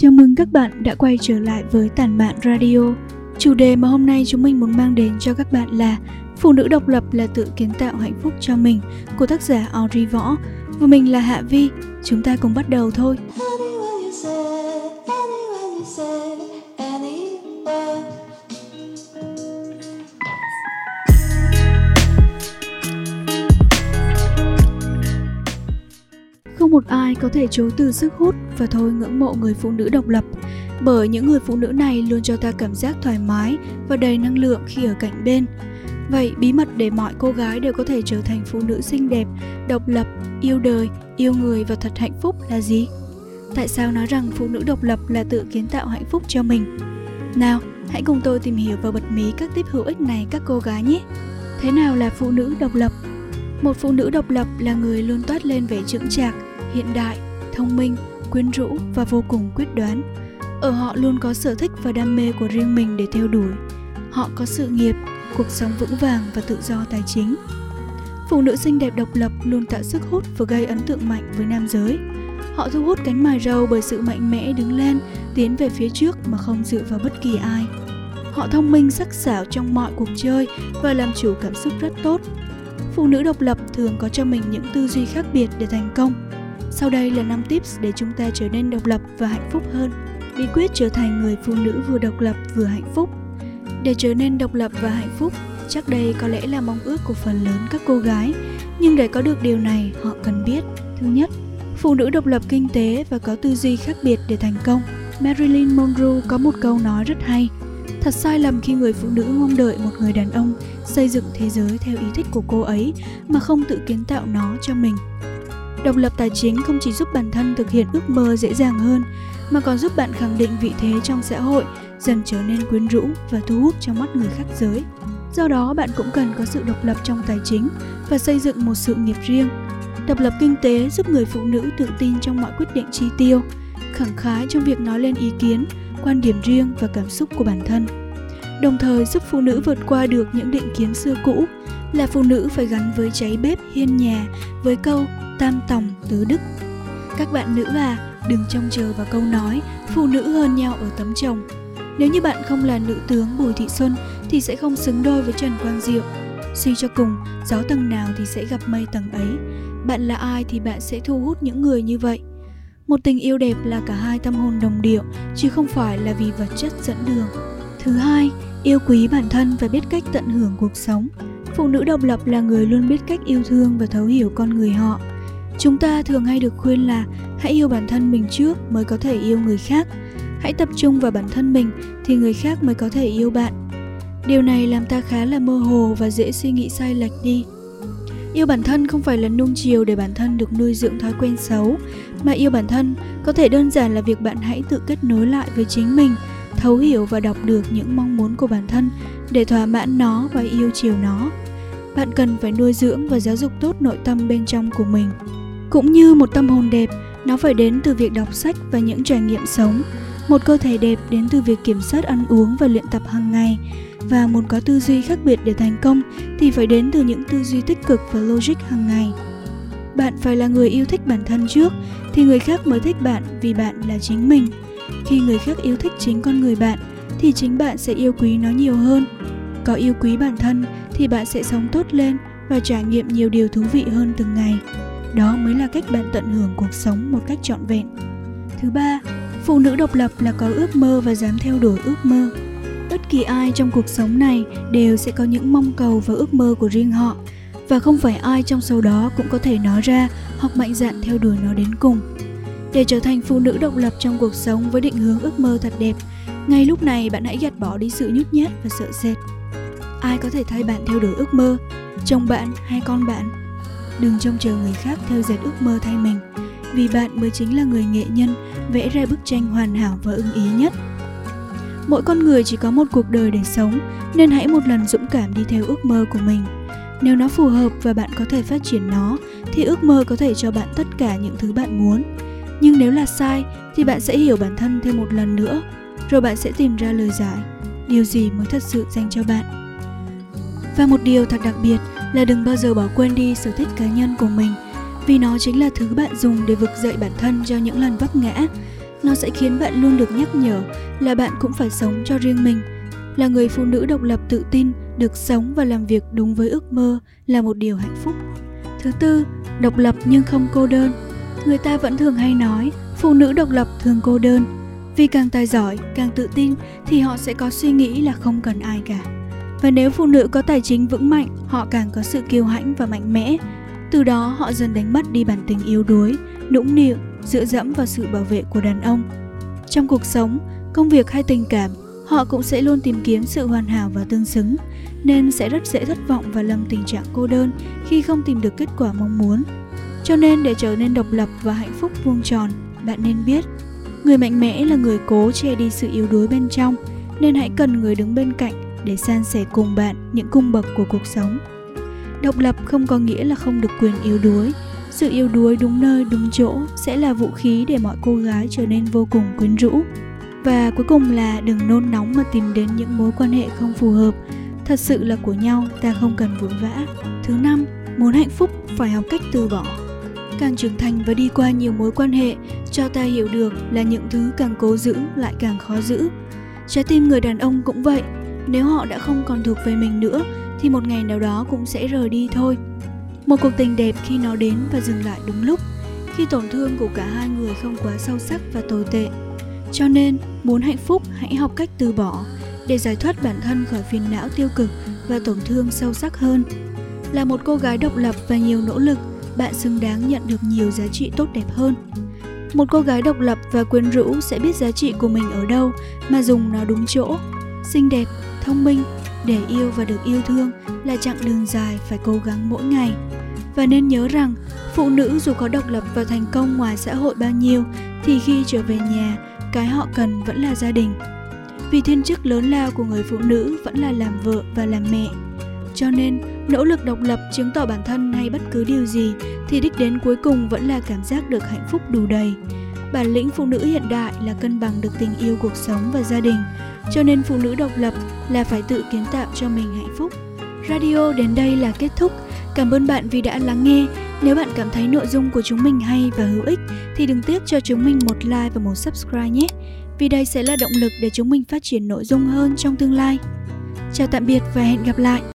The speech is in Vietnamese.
Chào mừng các bạn đã quay trở lại với Tản Mạn Radio. Chủ đề mà hôm nay chúng mình muốn mang đến cho các bạn là Phụ nữ độc lập là tự kiến tạo hạnh phúc cho mình, của tác giả Audrey Võ và mình là Hạ Vi. Chúng ta cùng bắt đầu thôi. Một ai có thể chối từ sức hút và thôi ngưỡng mộ người phụ nữ độc lập bởi những người phụ nữ này luôn cho ta cảm giác thoải mái và đầy năng lượng khi ở cạnh bên. Vậy bí mật để mọi cô gái đều có thể trở thành phụ nữ xinh đẹp, độc lập, yêu đời, yêu người và thật hạnh phúc là gì? Tại sao nói rằng phụ nữ độc lập là tự kiến tạo hạnh phúc cho mình? Nào, hãy cùng tôi tìm hiểu và bật mí các tip hữu ích này các cô gái nhé. Thế nào là phụ nữ độc lập? Một phụ nữ độc lập là người luôn toát lên vẻ chững chạc, hiện đại, thông minh, quyến rũ và vô cùng quyết đoán. Ở họ luôn có sở thích và đam mê của riêng mình để theo đuổi. Họ có sự nghiệp, cuộc sống vững vàng và tự do tài chính. Phụ nữ xinh đẹp độc lập luôn tạo sức hút và gây ấn tượng mạnh với nam giới. Họ thu hút cánh mài râu bởi sự mạnh mẽ đứng lên, tiến về phía trước mà không dựa vào bất kỳ ai. Họ thông minh sắc sảo trong mọi cuộc chơi và làm chủ cảm xúc rất tốt. Phụ nữ độc lập thường có cho mình những tư duy khác biệt để thành công. Sau đây là 5 tips để chúng ta trở nên độc lập và hạnh phúc hơn. Bí quyết trở thành người phụ nữ vừa độc lập vừa hạnh phúc. Để trở nên độc lập và hạnh phúc, chắc đây có lẽ là mong ước của phần lớn các cô gái, nhưng để có được điều này, họ cần biết thứ nhất, phụ nữ độc lập kinh tế và có tư duy khác biệt để thành công. Marilyn Monroe có một câu nói rất hay, thật sai lầm khi người phụ nữ mong đợi một người đàn ông xây dựng thế giới theo ý thích của cô ấy mà không tự kiến tạo nó cho mình độc lập tài chính không chỉ giúp bản thân thực hiện ước mơ dễ dàng hơn, mà còn giúp bạn khẳng định vị thế trong xã hội, dần trở nên quyến rũ và thu hút trong mắt người khác giới. Do đó, bạn cũng cần có sự độc lập trong tài chính và xây dựng một sự nghiệp riêng. Độc lập kinh tế giúp người phụ nữ tự tin trong mọi quyết định chi tiêu, khẳng khái trong việc nói lên ý kiến, quan điểm riêng và cảm xúc của bản thân. Đồng thời giúp phụ nữ vượt qua được những định kiến xưa cũ, là phụ nữ phải gắn với cháy bếp hiên nhà với câu tam tòng tứ đức. Các bạn nữ à đừng trông chờ vào câu nói phụ nữ hơn nhau ở tấm chồng. Nếu như bạn không là nữ tướng bùi thị xuân thì sẽ không xứng đôi với trần quang diệu. Suy cho cùng, gió tầng nào thì sẽ gặp mây tầng ấy. Bạn là ai thì bạn sẽ thu hút những người như vậy. Một tình yêu đẹp là cả hai tâm hồn đồng điệu, chứ không phải là vì vật chất dẫn đường. Thứ hai, yêu quý bản thân và biết cách tận hưởng cuộc sống. Phụ nữ độc lập là người luôn biết cách yêu thương và thấu hiểu con người họ chúng ta thường hay được khuyên là hãy yêu bản thân mình trước mới có thể yêu người khác. Hãy tập trung vào bản thân mình thì người khác mới có thể yêu bạn. Điều này làm ta khá là mơ hồ và dễ suy nghĩ sai lệch đi. Yêu bản thân không phải là nung chiều để bản thân được nuôi dưỡng thói quen xấu, mà yêu bản thân có thể đơn giản là việc bạn hãy tự kết nối lại với chính mình, thấu hiểu và đọc được những mong muốn của bản thân để thỏa mãn nó và yêu chiều nó. Bạn cần phải nuôi dưỡng và giáo dục tốt nội tâm bên trong của mình cũng như một tâm hồn đẹp, nó phải đến từ việc đọc sách và những trải nghiệm sống. Một cơ thể đẹp đến từ việc kiểm soát ăn uống và luyện tập hàng ngày. Và muốn có tư duy khác biệt để thành công thì phải đến từ những tư duy tích cực và logic hàng ngày. Bạn phải là người yêu thích bản thân trước thì người khác mới thích bạn vì bạn là chính mình. Khi người khác yêu thích chính con người bạn thì chính bạn sẽ yêu quý nó nhiều hơn. Có yêu quý bản thân thì bạn sẽ sống tốt lên và trải nghiệm nhiều điều thú vị hơn từng ngày đó mới là cách bạn tận hưởng cuộc sống một cách trọn vẹn. Thứ ba, phụ nữ độc lập là có ước mơ và dám theo đuổi ước mơ. Bất kỳ ai trong cuộc sống này đều sẽ có những mong cầu và ước mơ của riêng họ, và không phải ai trong số đó cũng có thể nói ra hoặc mạnh dạn theo đuổi nó đến cùng. Để trở thành phụ nữ độc lập trong cuộc sống với định hướng ước mơ thật đẹp, ngay lúc này bạn hãy gạt bỏ đi sự nhút nhát và sợ sệt. Ai có thể thay bạn theo đuổi ước mơ? Chồng bạn hay con bạn? Đừng trông chờ người khác theo dệt ước mơ thay mình. Vì bạn mới chính là người nghệ nhân, vẽ ra bức tranh hoàn hảo và ưng ý nhất. Mỗi con người chỉ có một cuộc đời để sống, nên hãy một lần dũng cảm đi theo ước mơ của mình. Nếu nó phù hợp và bạn có thể phát triển nó, thì ước mơ có thể cho bạn tất cả những thứ bạn muốn. Nhưng nếu là sai, thì bạn sẽ hiểu bản thân thêm một lần nữa, rồi bạn sẽ tìm ra lời giải. Điều gì mới thật sự dành cho bạn? Và một điều thật đặc biệt là đừng bao giờ bỏ quên đi sở thích cá nhân của mình. Vì nó chính là thứ bạn dùng để vực dậy bản thân cho những lần vấp ngã. Nó sẽ khiến bạn luôn được nhắc nhở là bạn cũng phải sống cho riêng mình. Là người phụ nữ độc lập tự tin, được sống và làm việc đúng với ước mơ là một điều hạnh phúc. Thứ tư, độc lập nhưng không cô đơn. Người ta vẫn thường hay nói, phụ nữ độc lập thường cô đơn. Vì càng tài giỏi, càng tự tin thì họ sẽ có suy nghĩ là không cần ai cả và nếu phụ nữ có tài chính vững mạnh, họ càng có sự kiêu hãnh và mạnh mẽ. Từ đó, họ dần đánh mất đi bản tính yếu đuối, nũng nịu, dựa dẫm vào sự bảo vệ của đàn ông. Trong cuộc sống, công việc hay tình cảm, họ cũng sẽ luôn tìm kiếm sự hoàn hảo và tương xứng, nên sẽ rất dễ thất vọng và lâm tình trạng cô đơn khi không tìm được kết quả mong muốn. Cho nên để trở nên độc lập và hạnh phúc vuông tròn, bạn nên biết, người mạnh mẽ là người cố che đi sự yếu đuối bên trong, nên hãy cần người đứng bên cạnh để san sẻ cùng bạn những cung bậc của cuộc sống. Độc lập không có nghĩa là không được quyền yếu đuối. Sự yếu đuối đúng nơi, đúng chỗ sẽ là vũ khí để mọi cô gái trở nên vô cùng quyến rũ. Và cuối cùng là đừng nôn nóng mà tìm đến những mối quan hệ không phù hợp. Thật sự là của nhau, ta không cần vội vã. Thứ năm, muốn hạnh phúc, phải học cách từ bỏ. Càng trưởng thành và đi qua nhiều mối quan hệ, cho ta hiểu được là những thứ càng cố giữ lại càng khó giữ. Trái tim người đàn ông cũng vậy nếu họ đã không còn thuộc về mình nữa, thì một ngày nào đó cũng sẽ rời đi thôi. Một cuộc tình đẹp khi nó đến và dừng lại đúng lúc, khi tổn thương của cả hai người không quá sâu sắc và tồi tệ. Cho nên, muốn hạnh phúc, hãy học cách từ bỏ, để giải thoát bản thân khỏi phiền não tiêu cực và tổn thương sâu sắc hơn. Là một cô gái độc lập và nhiều nỗ lực, bạn xứng đáng nhận được nhiều giá trị tốt đẹp hơn. Một cô gái độc lập và quyến rũ sẽ biết giá trị của mình ở đâu mà dùng nó đúng chỗ xinh đẹp, thông minh, để yêu và được yêu thương là chặng đường dài phải cố gắng mỗi ngày. Và nên nhớ rằng, phụ nữ dù có độc lập và thành công ngoài xã hội bao nhiêu, thì khi trở về nhà, cái họ cần vẫn là gia đình. Vì thiên chức lớn lao của người phụ nữ vẫn là làm vợ và làm mẹ. Cho nên, nỗ lực độc lập chứng tỏ bản thân hay bất cứ điều gì thì đích đến cuối cùng vẫn là cảm giác được hạnh phúc đủ đầy bản lĩnh phụ nữ hiện đại là cân bằng được tình yêu cuộc sống và gia đình. Cho nên phụ nữ độc lập là phải tự kiến tạo cho mình hạnh phúc. Radio đến đây là kết thúc. Cảm ơn bạn vì đã lắng nghe. Nếu bạn cảm thấy nội dung của chúng mình hay và hữu ích, thì đừng tiếc cho chúng mình một like và một subscribe nhé. Vì đây sẽ là động lực để chúng mình phát triển nội dung hơn trong tương lai. Chào tạm biệt và hẹn gặp lại.